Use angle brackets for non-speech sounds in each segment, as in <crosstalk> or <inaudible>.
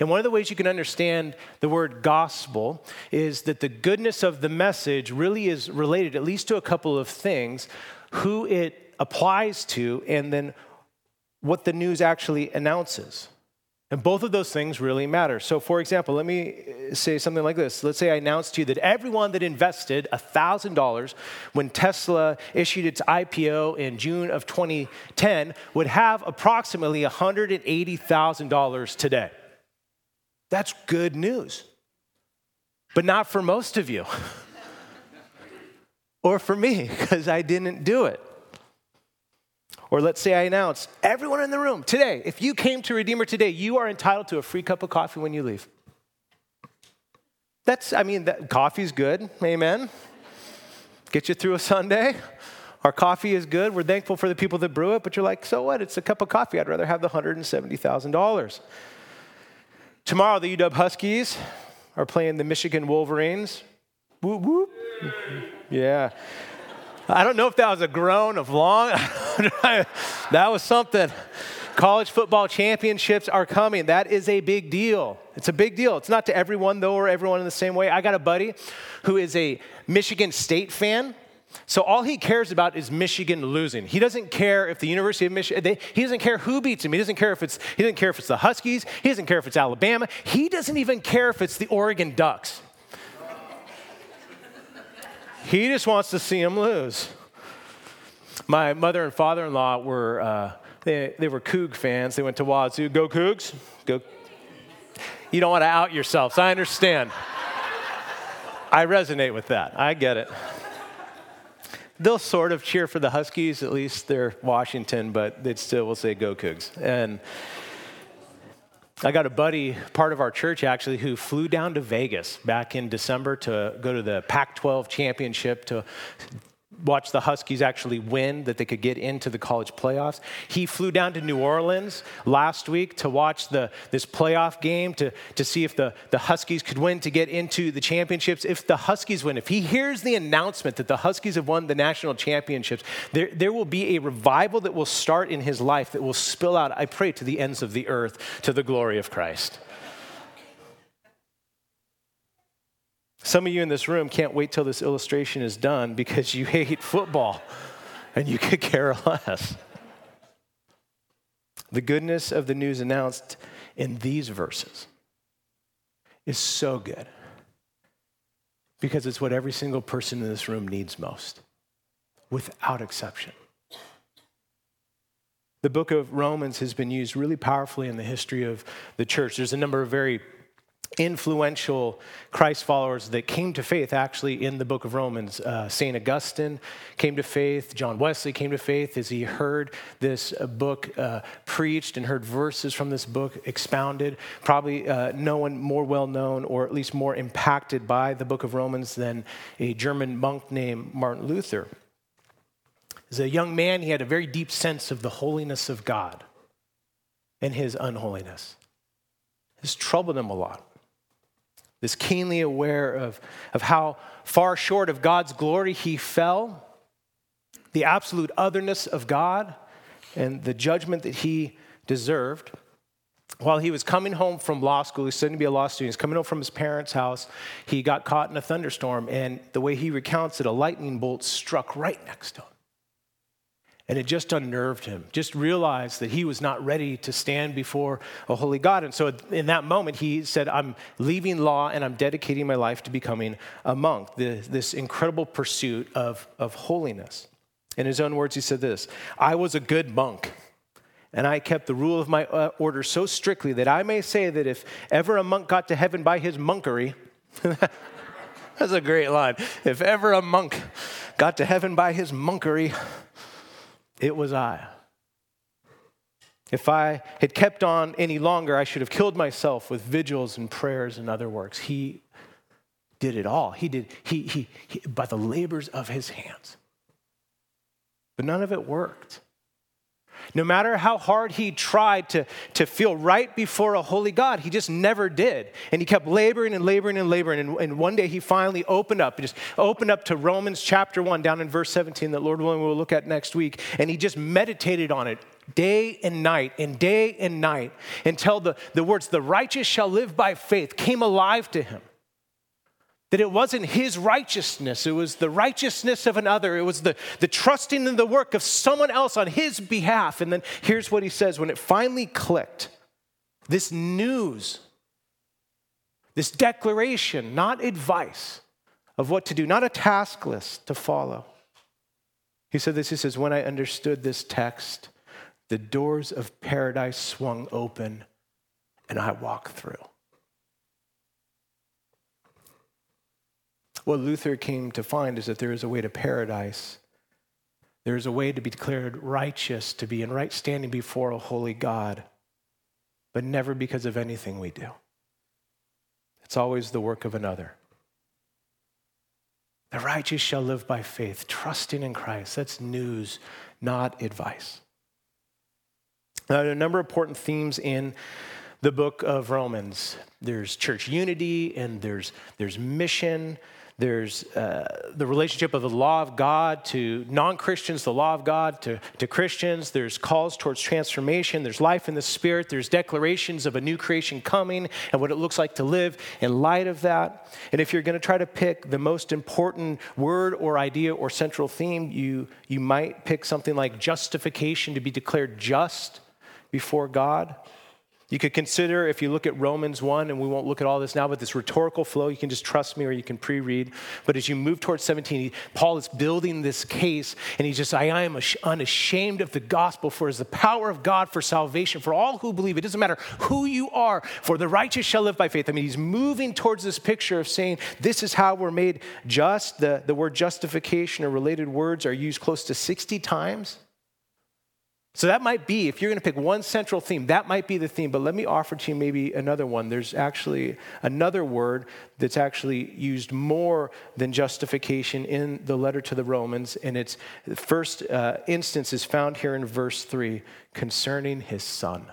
And one of the ways you can understand the word gospel is that the goodness of the message really is related, at least to a couple of things who it applies to, and then what the news actually announces. And both of those things really matter. So, for example, let me uh, say something like this. Let's say I announced to you that everyone that invested $1,000 when Tesla issued its IPO in June of 2010 would have approximately $180,000 today. That's good news. But not for most of you, <laughs> or for me, because I didn't do it. Or let's say I announce everyone in the room today, if you came to Redeemer today, you are entitled to a free cup of coffee when you leave. That's, I mean, that, coffee's good, amen. Get you through a Sunday. Our coffee is good. We're thankful for the people that brew it, but you're like, so what? It's a cup of coffee. I'd rather have the $170,000. Tomorrow, the UW Huskies are playing the Michigan Wolverines. Whoop, whoop. Yeah. I don't know if that was a groan of long. <laughs> that was something. College football championships are coming. That is a big deal. It's a big deal. It's not to everyone, though, or everyone in the same way. I got a buddy who is a Michigan State fan. So all he cares about is Michigan losing. He doesn't care if the University of Michigan, he doesn't care who beats him. He doesn't care if it's he doesn't care if it's the Huskies. He doesn't care if it's Alabama. He doesn't even care if it's the Oregon Ducks. He just wants to see him lose. My mother and father in law were, uh, they, they were Coug fans. They went to Wazoo. Go Cougs. Go. You don't want to out yourselves. I understand. I resonate with that. I get it. They'll sort of cheer for the Huskies, at least they're Washington, but they still will say go Cougs. And I got a buddy, part of our church actually, who flew down to Vegas back in December to go to the Pac 12 championship to watch the Huskies actually win, that they could get into the college playoffs. He flew down to New Orleans last week to watch the, this playoff game to, to see if the, the Huskies could win to get into the championships. If the Huskies win, if he hears the announcement that the Huskies have won the national championships, there, there will be a revival that will start in his life that will spill out, I pray, to the ends of the earth to the glory of Christ. Some of you in this room can't wait till this illustration is done because you <laughs> hate football and you could care <laughs> less. The goodness of the news announced in these verses is so good because it's what every single person in this room needs most, without exception. The book of Romans has been used really powerfully in the history of the church. There's a number of very influential Christ followers that came to faith actually in the book of Romans. Uh, St. Augustine came to faith, John Wesley came to faith as he heard this uh, book uh, preached and heard verses from this book expounded. Probably uh, no one more well known or at least more impacted by the book of Romans than a German monk named Martin Luther. As a young man, he had a very deep sense of the holiness of God and his unholiness. This troubled him a lot this keenly aware of, of how far short of God's glory he fell, the absolute otherness of God, and the judgment that he deserved. While he was coming home from law school, he's studying to be a law student, he's coming home from his parents' house, he got caught in a thunderstorm, and the way he recounts it, a lightning bolt struck right next to him. And it just unnerved him. Just realized that he was not ready to stand before a holy God. And so in that moment, he said, I'm leaving law and I'm dedicating my life to becoming a monk, this incredible pursuit of, of holiness. In his own words, he said this I was a good monk. And I kept the rule of my uh, order so strictly that I may say that if ever a monk got to heaven by his monkery, <laughs> that's a great line. If ever a monk got to heaven by his monkery, it was I. If I had kept on any longer, I should have killed myself with vigils and prayers and other works. He did it all. He did, he, he, he, by the labors of his hands. But none of it worked. No matter how hard he tried to, to feel right before a holy God, he just never did. And he kept laboring and laboring and laboring. And, and one day he finally opened up, just opened up to Romans chapter 1, down in verse 17, that Lord willing we'll look at next week. And he just meditated on it day and night and day and night until the, the words, the righteous shall live by faith, came alive to him. That it wasn't his righteousness, it was the righteousness of another. It was the, the trusting in the work of someone else on his behalf. And then here's what he says when it finally clicked this news, this declaration, not advice of what to do, not a task list to follow. He said this He says, When I understood this text, the doors of paradise swung open and I walked through. What Luther came to find is that there is a way to paradise. There is a way to be declared righteous, to be in right standing before a holy God, but never because of anything we do. It's always the work of another. The righteous shall live by faith, trusting in Christ. That's news, not advice. Now, there are a number of important themes in the book of Romans. There's church unity and there's, there's mission, there's uh, the relationship of the law of God to non Christians, the law of God to, to Christians. There's calls towards transformation. There's life in the Spirit. There's declarations of a new creation coming and what it looks like to live in light of that. And if you're going to try to pick the most important word or idea or central theme, you, you might pick something like justification to be declared just before God. You could consider, if you look at Romans 1, and we won't look at all this now, but this rhetorical flow, you can just trust me or you can pre read. But as you move towards 17, Paul is building this case, and he's just, I am unashamed of the gospel, for it is the power of God for salvation for all who believe. It doesn't matter who you are, for the righteous shall live by faith. I mean, he's moving towards this picture of saying, this is how we're made just. The, the word justification or related words are used close to 60 times so that might be, if you're going to pick one central theme, that might be the theme. But let me offer to you maybe another one. There's actually another word that's actually used more than justification in the letter to the Romans. And its first uh, instance is found here in verse 3 concerning his son.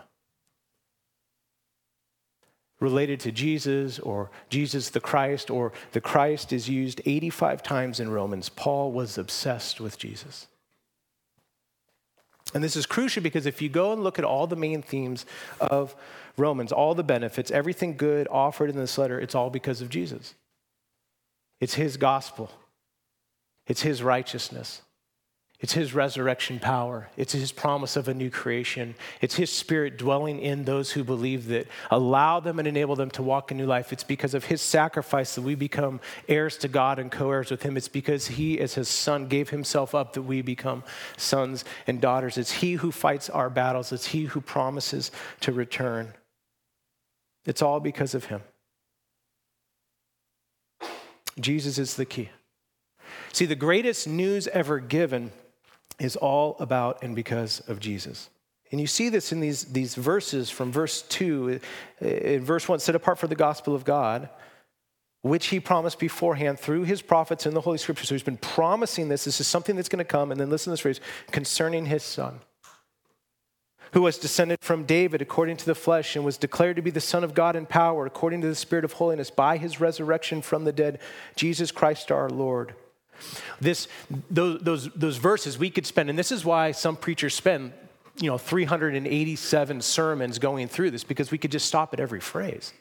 Related to Jesus or Jesus the Christ, or the Christ is used 85 times in Romans. Paul was obsessed with Jesus. And this is crucial because if you go and look at all the main themes of Romans, all the benefits, everything good offered in this letter, it's all because of Jesus. It's his gospel, it's his righteousness. It's his resurrection power. It's his promise of a new creation. It's his spirit dwelling in those who believe that allow them and enable them to walk in new life. It's because of his sacrifice that we become heirs to God and co heirs with him. It's because he, as his son, gave himself up that we become sons and daughters. It's he who fights our battles, it's he who promises to return. It's all because of him. Jesus is the key. See, the greatest news ever given is all about and because of Jesus. And you see this in these, these verses from verse 2. Uh, in verse 1, set apart for the gospel of God, which he promised beforehand through his prophets in the Holy Scripture. So he's been promising this. This is something that's going to come. And then listen to this phrase concerning his son, who was descended from David according to the flesh and was declared to be the Son of God in power according to the Spirit of holiness by his resurrection from the dead, Jesus Christ our Lord this, those, those, those verses we could spend, and this is why some preachers spend, you know, 387 sermons going through this, because we could just stop at every phrase.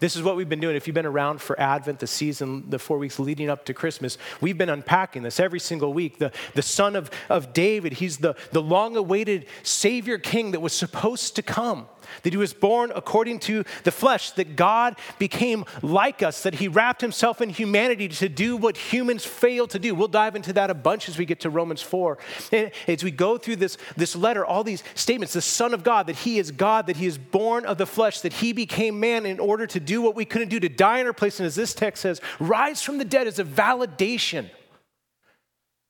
This is what we've been doing. If you've been around for Advent, the season, the four weeks leading up to Christmas, we've been unpacking this every single week. The, the son of, of David, he's the, the long awaited Savior King that was supposed to come that he was born according to the flesh, that God became like us, that he wrapped himself in humanity to do what humans fail to do. We'll dive into that a bunch as we get to Romans 4. And as we go through this, this letter, all these statements, the Son of God, that he is God, that he is born of the flesh, that he became man in order to do what we couldn't do, to die in our place. And as this text says, rise from the dead is a validation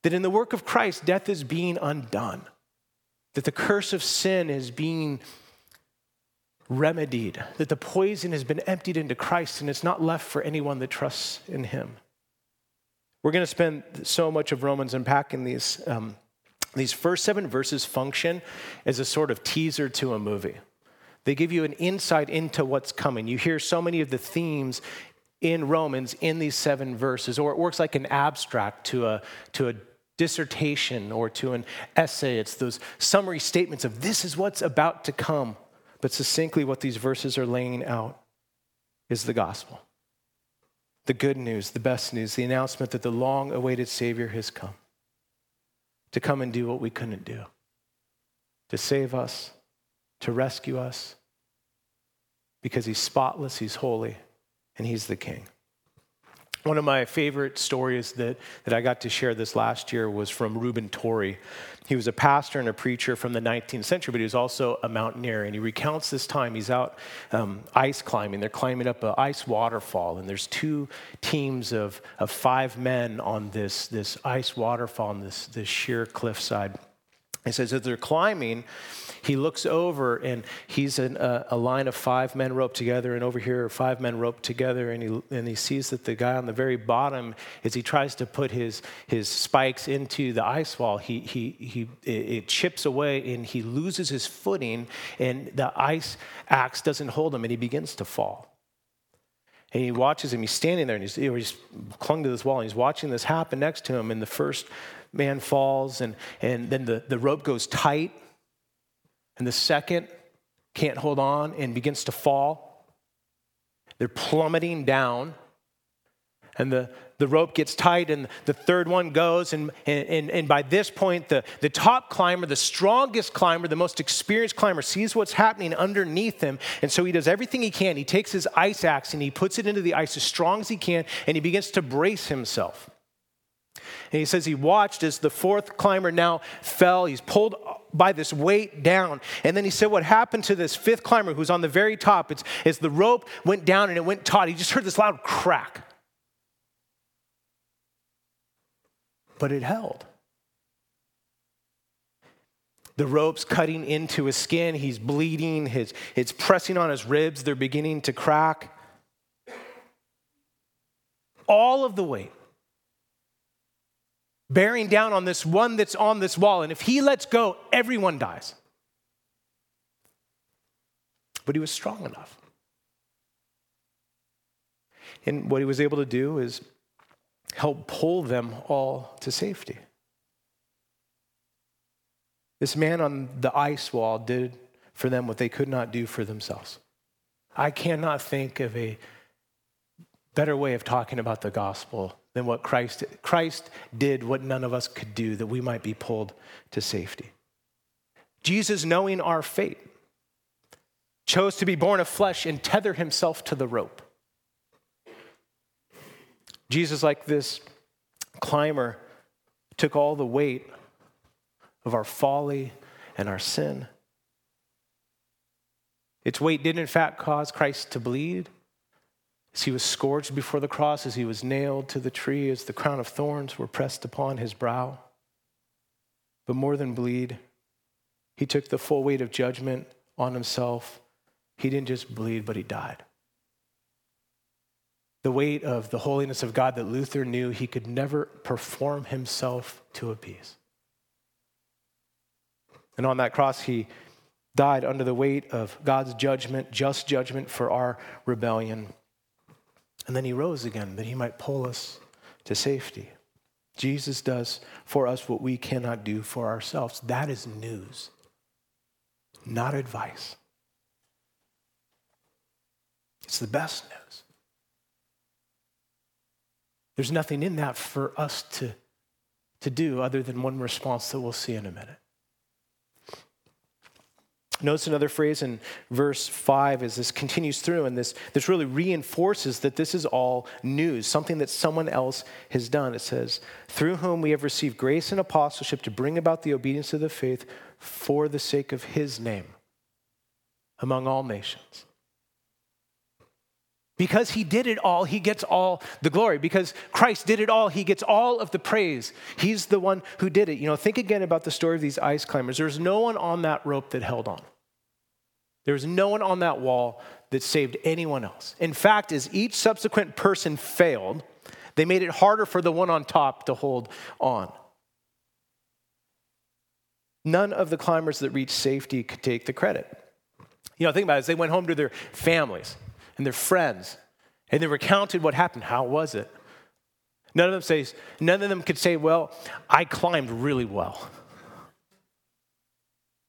that in the work of Christ, death is being undone, that the curse of sin is being remedied, that the poison has been emptied into Christ and it's not left for anyone that trusts in him. We're going to spend so much of Romans unpacking these um, These first seven verses function as a sort of teaser to a movie. They give you an insight into what's coming. You hear so many of the themes in Romans in these seven verses, or it works like an abstract to a, to a dissertation or to an essay. It's those summary statements of this is what's about to come. But succinctly, what these verses are laying out is the gospel the good news, the best news, the announcement that the long awaited Savior has come to come and do what we couldn't do, to save us, to rescue us, because he's spotless, he's holy, and he's the king. One of my favorite stories that, that I got to share this last year was from Reuben Torrey. He was a pastor and a preacher from the 19th century, but he was also a mountaineer. And he recounts this time he's out um, ice climbing. They're climbing up an ice waterfall, and there's two teams of, of five men on this, this ice waterfall on this, this sheer cliffside. He says, as they're climbing, he looks over and he's in a, a, line of five men roped together, and over here are five men roped together, and he, and he sees that the guy on the very bottom, as he tries to put his, his spikes into the ice wall, he, he, he, it chips away and he loses his footing, and the ice axe doesn't hold him, and he begins to fall. And he watches him, he's standing there, and he's, he's clung to this wall, and he's watching this happen next to him, and the first man falls, and, and then the, the rope goes tight, and the second can't hold on and begins to fall. They're plummeting down, and the, the rope gets tight, and the third one goes. And, and, and by this point, the, the top climber, the strongest climber, the most experienced climber, sees what's happening underneath him. And so he does everything he can. He takes his ice axe and he puts it into the ice as strong as he can, and he begins to brace himself. And he says he watched as the fourth climber now fell. He's pulled by this weight down. And then he said, What happened to this fifth climber who's on the very top? It's as the rope went down and it went taut, he just heard this loud crack. But it held. The rope's cutting into his skin. He's bleeding. His, it's pressing on his ribs. They're beginning to crack. All of the weight bearing down on this one that's on this wall. And if he lets go, everyone dies. But he was strong enough. And what he was able to do is help pull them all to safety. This man on the ice wall did for them what they could not do for themselves. I cannot think of a better way of talking about the gospel than what Christ Christ did what none of us could do that we might be pulled to safety. Jesus knowing our fate chose to be born of flesh and tether himself to the rope. Jesus like this climber took all the weight of our folly and our sin. Its weight did in fact cause Christ to bleed as he was scourged before the cross, as he was nailed to the tree, as the crown of thorns were pressed upon his brow. But more than bleed, he took the full weight of judgment on himself. He didn't just bleed, but he died. The weight of the holiness of God that Luther knew he could never perform himself to appease. And on that cross, he died under the weight of God's judgment, just judgment for our rebellion. And then he rose again that he might pull us to safety. Jesus does for us what we cannot do for ourselves. That is news, not advice. It's the best news. There's nothing in that for us to, to do other than one response that we'll see in a minute. Notice another phrase in verse 5 as this continues through, and this, this really reinforces that this is all news, something that someone else has done. It says, Through whom we have received grace and apostleship to bring about the obedience of the faith for the sake of his name among all nations. Because he did it all, he gets all the glory. Because Christ did it all, he gets all of the praise. He's the one who did it. You know, think again about the story of these ice climbers. There's no one on that rope that held on. There was no one on that wall that saved anyone else. In fact, as each subsequent person failed, they made it harder for the one on top to hold on. None of the climbers that reached safety could take the credit. You know, think about it. As they went home to their families and their friends, and they recounted what happened. How was it? None of them says, none of them could say, well, I climbed really well.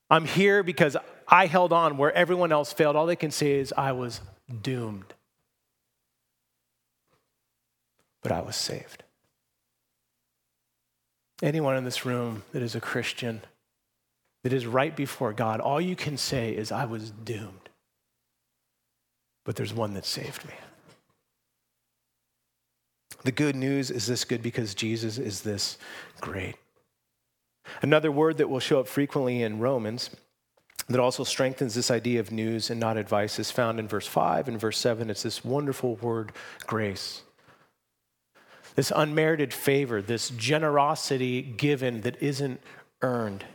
I'm here because I held on where everyone else failed. All they can say is, I was doomed. But I was saved. Anyone in this room that is a Christian, that is right before God, all you can say is, I was doomed. But there's one that saved me. The good news is this good because Jesus is this great. Another word that will show up frequently in Romans that also strengthens this idea of news and not advice is found in verse 5 and verse 7. It's this wonderful word, grace. This unmerited favor, this generosity given that isn't earned.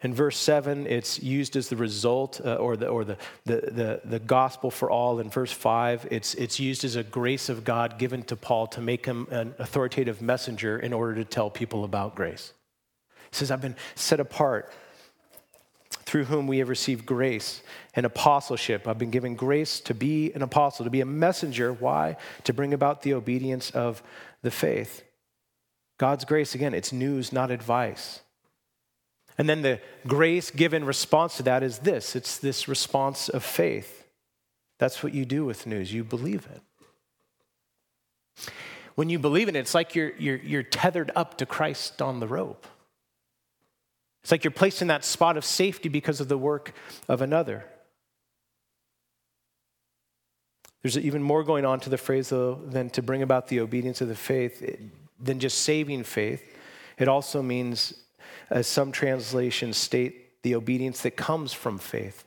In verse 7, it's used as the result uh, or, the, or the, the, the, the, gospel for all. In verse 5, it's, it's used as a grace of God given to Paul to make him an authoritative messenger in order to tell people about grace. He says, I've been set apart through whom we have received grace and apostleship. I've been given grace to be an apostle, to be a messenger. Why? To bring about the obedience of the faith. God's grace, again, it's news, not advice. And then the grace given response to that is this it's this response of faith. That's what you do with news, you believe it. When you believe in it, it's like you're, you're, you're tethered up to Christ on the rope. It's like you're placed in that spot of safety because of the work of another. There's even more going on to the phrase, though, than to bring about the obedience of the faith, than just saving faith. It also means as some translations state, the obedience that comes from faith.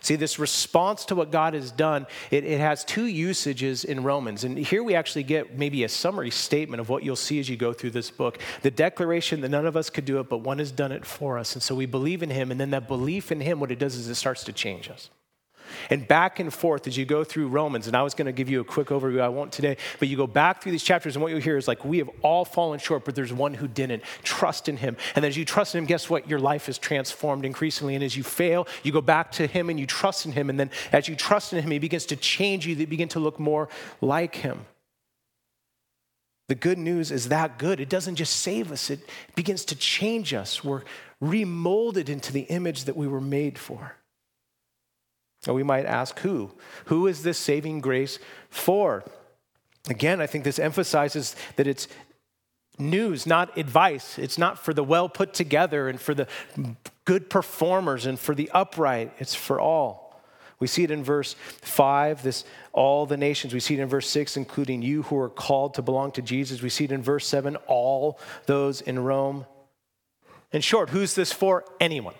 See, this response to what God has done, it, it, has two usages in Romans. And here we actually get maybe a summary statement of what you'll see as you go through this book. The declaration that none of us could do it, but one has done it for us. And so we believe in him. And then that belief in him, what it does is it starts to change us. And back and forth as you go through Romans, and I was going to give you a quick overview, I won't today, but you go back through these chapters, and what you hear is like, we have all fallen short, but there's one who didn't. Trust in him. And as you trust in him, guess what? Your life is transformed increasingly. And as you fail, you go back to him and you trust in him. And then as you trust in him, he begins to change you, you begin to look more like him. The good news is that good. It doesn't just save us, it begins to change us. We're remolded into the image that we were made for. And we might ask who? Who is this saving grace for? Again, I think this emphasizes that it's news, not advice. It's not for the well put together and for the good performers and for the upright. It's for all. We see it in verse 5, this all the nations. We see it in verse 6, including you who are called to belong to Jesus. We see it in verse 7, all those in Rome. In short, who's this for? Anyone.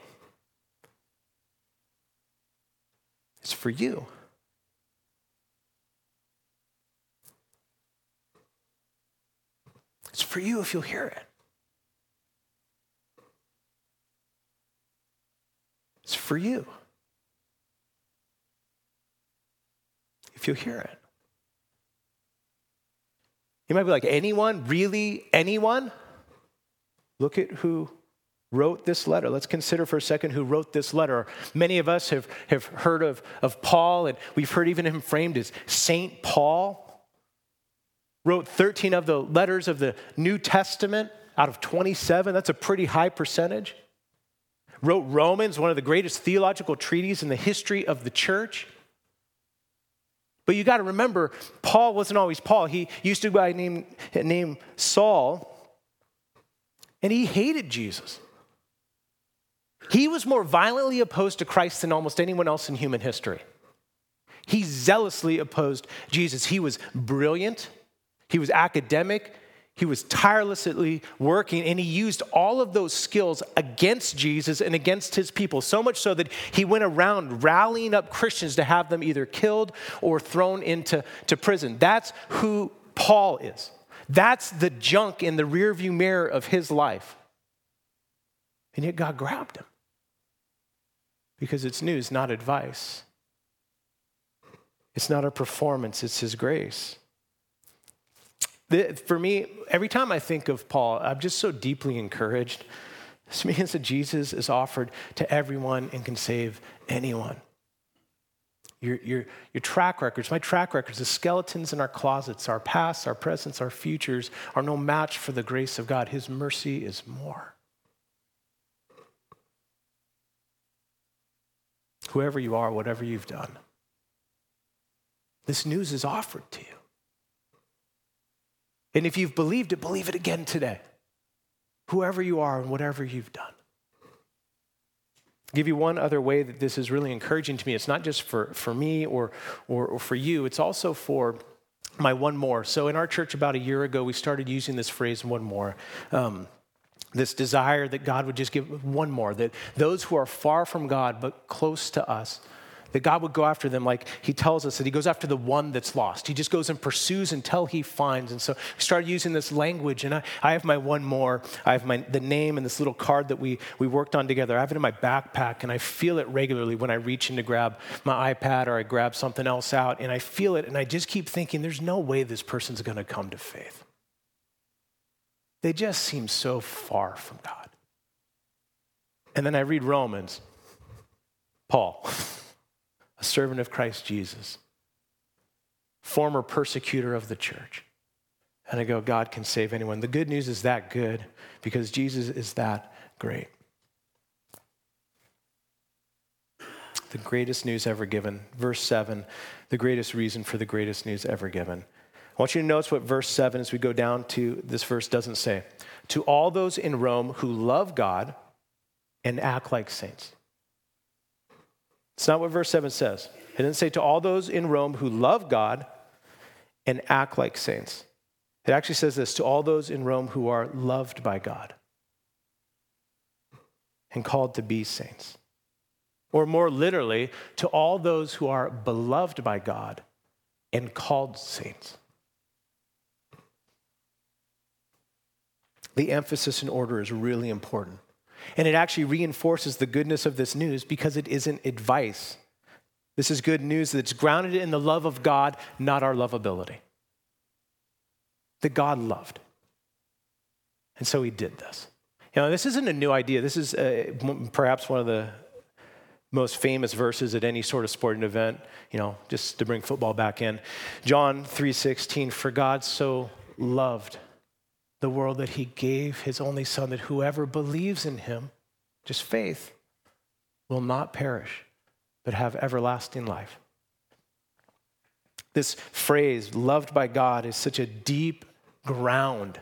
It's for you. It's for you if you'll hear it. It's for you. If you'll hear it. You might be like, anyone? Really? Anyone? Look at who wrote this letter. Let's consider for a second who wrote this letter. Many of us have, have heard of, of Paul, and we've heard even him framed as Saint Paul. Wrote 13 of the letters of the New Testament out of 27. That's a pretty high percentage. Wrote Romans, one of the greatest theological treatises in the history of the church. But you got to remember, Paul wasn't always Paul. He used to go by name, name Saul, and he hated Jesus. He was more violently opposed to Christ than almost anyone else in human history. He zealously opposed Jesus. He was brilliant, he was academic, he was tirelessly working, and he used all of those skills against Jesus and against his people, so much so that he went around rallying up Christians to have them either killed or thrown into to prison. That's who Paul is. That's the junk in the rearview mirror of his life. And yet God grabbed him because it's news, not advice. It's not a performance, it's His grace. The, for me, every time I think of Paul, I'm just so deeply encouraged This means that Jesus is offered to everyone and can save anyone. Your, your, your track records, my track records, the skeletons in our closets, our past, our presents, our futures are no match for the grace of God. His mercy is more. Whoever you are, whatever you've done, this news is offered to you. And if you've believed it, believe it again today. Whoever you are and whatever you've done. I'll give you one other way that this is really encouraging to me. It's not just for, for me or, or, or for you, it's also for my one more. So in our church about a year ago, we started using this phrase, one more. Um, this desire that God would just give one more, that those who are far from God but close to us, that God would go after them like he tells us that he goes after the one that's lost. He just goes and pursues until he finds. And so we started using this language, and I, I have my one more. I have my, the name and this little card that we, we worked on together. I have it in my backpack, and I feel it regularly when I reach in to grab my iPad or I grab something else out, and I feel it, and I just keep thinking, there's no way this person's going to come to faith. They just seem so far from God. And then I read Romans, Paul. a servant of Christ Jesus, former persecutor of the church. And I go, God can save anyone. The good news is that good because Jesus is that great. The greatest news ever given. Verse 7, the greatest reason for the greatest news ever given. I want you to notice what verse 7, as we go down to this verse, doesn't say. To all those in Rome who love God and act like saints. It's not what verse 7 says. It didn't say to all those in Rome who love God and act like saints. It actually says this to all those in Rome who are loved by God and called to be saints. Or more literally, to all those who are beloved by God and called saints. The emphasis and order is really important. And it actually reinforces the goodness of this news because it isn't advice. This is good news that's grounded in the love of God, not our lovability. That God loved. And so he did this. You know, this isn't a new idea. This is uh, perhaps one of the most famous verses at any sort of sporting event, you know, just to bring football back in. John 3:16, for God so loved the world that he gave his only son, that whoever believes in him, just faith, will not perish, but have everlasting life. This phrase, loved by God, is such a deep ground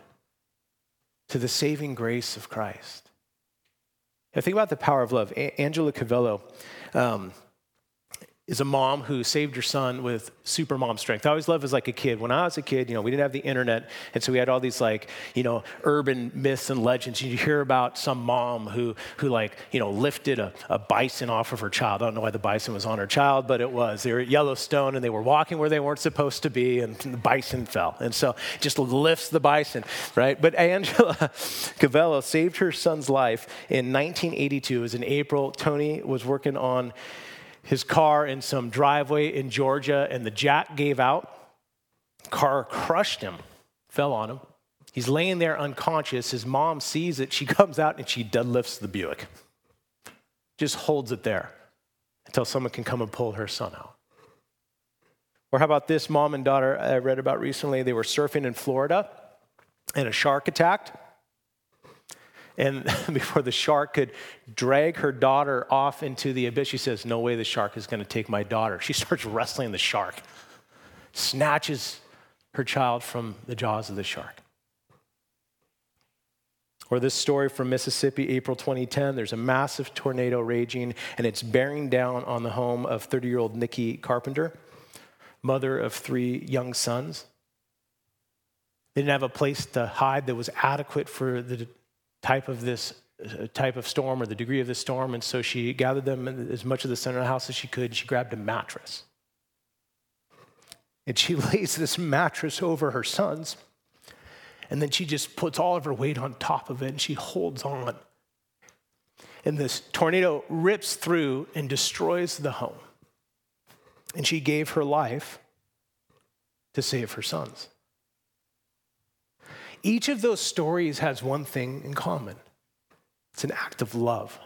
to the saving grace of Christ. Now, think about the power of love. A- Angela Cavallo, um, is a mom who saved her son with super mom strength. I always loved as like a kid. When I was a kid, you know, we didn't have the internet, and so we had all these like, you know, urban myths and legends. You hear about some mom who who like, you know, lifted a, a bison off of her child. I don't know why the bison was on her child, but it was. They were at Yellowstone and they were walking where they weren't supposed to be, and the bison fell. And so just lifts the bison, right? But Angela <laughs> Cavallo saved her son's life in 1982. It was in April. Tony was working on his car in some driveway in Georgia, and the jack gave out. Car crushed him, fell on him. He's laying there unconscious. His mom sees it. She <laughs> comes out and she deadlifts the Buick. Just holds it there until someone can come and pull her son out. Or how about this mom and daughter I read about recently? They were surfing in Florida and a shark attacked. And <laughs> before the shark could drag her daughter off into the abyss, she says, No way the shark is going to take my daughter. She <laughs> starts wrestling the shark, snatches her child from the jaws of the shark. Or this story from Mississippi, April 2010. There's a massive tornado raging, and it's bearing down on the home of 30 year old Nikki Carpenter, mother of three young sons. They didn't have a place to hide that was adequate for the type of this uh, type of storm or the degree of the storm. And so she gathered them as much of the center of the house as she could. She grabbed a mattress. And she <laughs> lays this mattress over her sons. And then she just puts all of her weight on top of it and she holds on. And this tornado rips through and destroys the home. And she gave her life to save her sons. Each of those stories has one thing in common It's an act of love.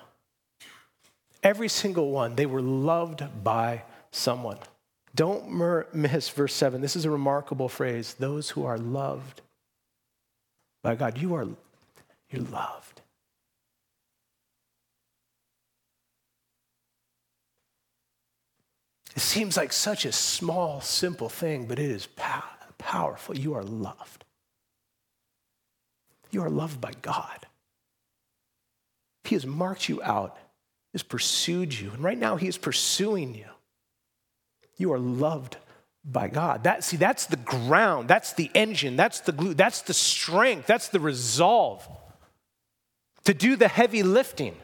Every single one, they were loved by someone. Don't miss verse 7. This is a remarkable phrase. Those who are loved by God, you are you're loved. It seems like such a small, simple thing, but it is pow- powerful. You are loved. You are loved by God. He has marked you out, has pursued you, and right now He is pursuing you. You are loved by God. That, see, that's the ground, that's the engine, that's the glue, that's the strength, that's the resolve to do the heavy lifting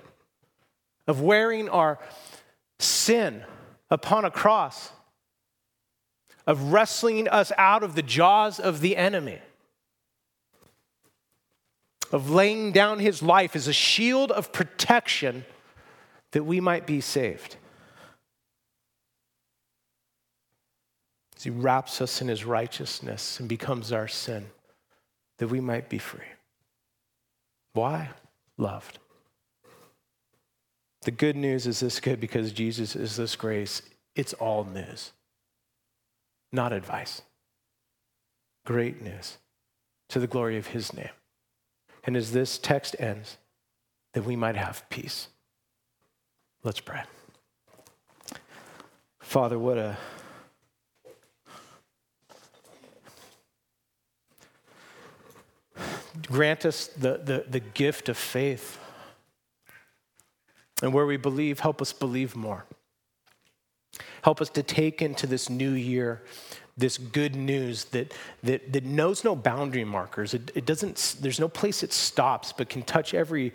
of wearing our sin upon a cross, of wrestling us out of the jaws of the enemy, of laying down his life as a shield of protection that we might be saved. As he wraps us in his righteousness and becomes our sin, that we might be free. Why? Loved. The good news is this good because Jesus is this grace. It's all news, not advice. Great news to the glory of his name. And as this text ends, that we might have peace. Let's pray. Father, what a grant us the, the, the gift of faith. And where we believe, help us believe more. Help us to take into this new year this good news that, that, that knows no boundary markers. It, it doesn't, there's no place it stops, but can touch every,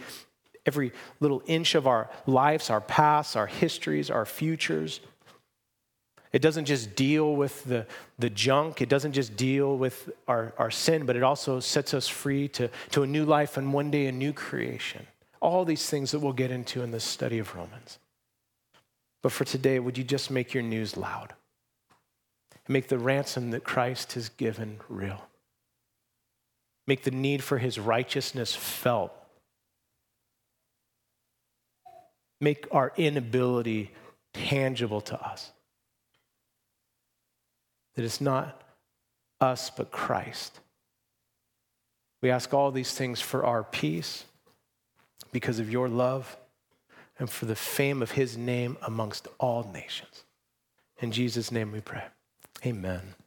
every little inch of our lives, our pasts, our histories, our futures. It doesn't just deal with the, the junk, it doesn't just deal with our, our sin, but it also sets us free to, to a new life and one day a new creation. All these things that we'll get into in this study of Romans. But for today, would you just make your news loud? Make the ransom that Christ has given real. Make the need for his righteousness felt. Make our inability tangible to us that it's not us, but Christ. We ask all these things for our peace, because of your love, and for the fame of his name amongst all nations. In Jesus' name we pray. Amen.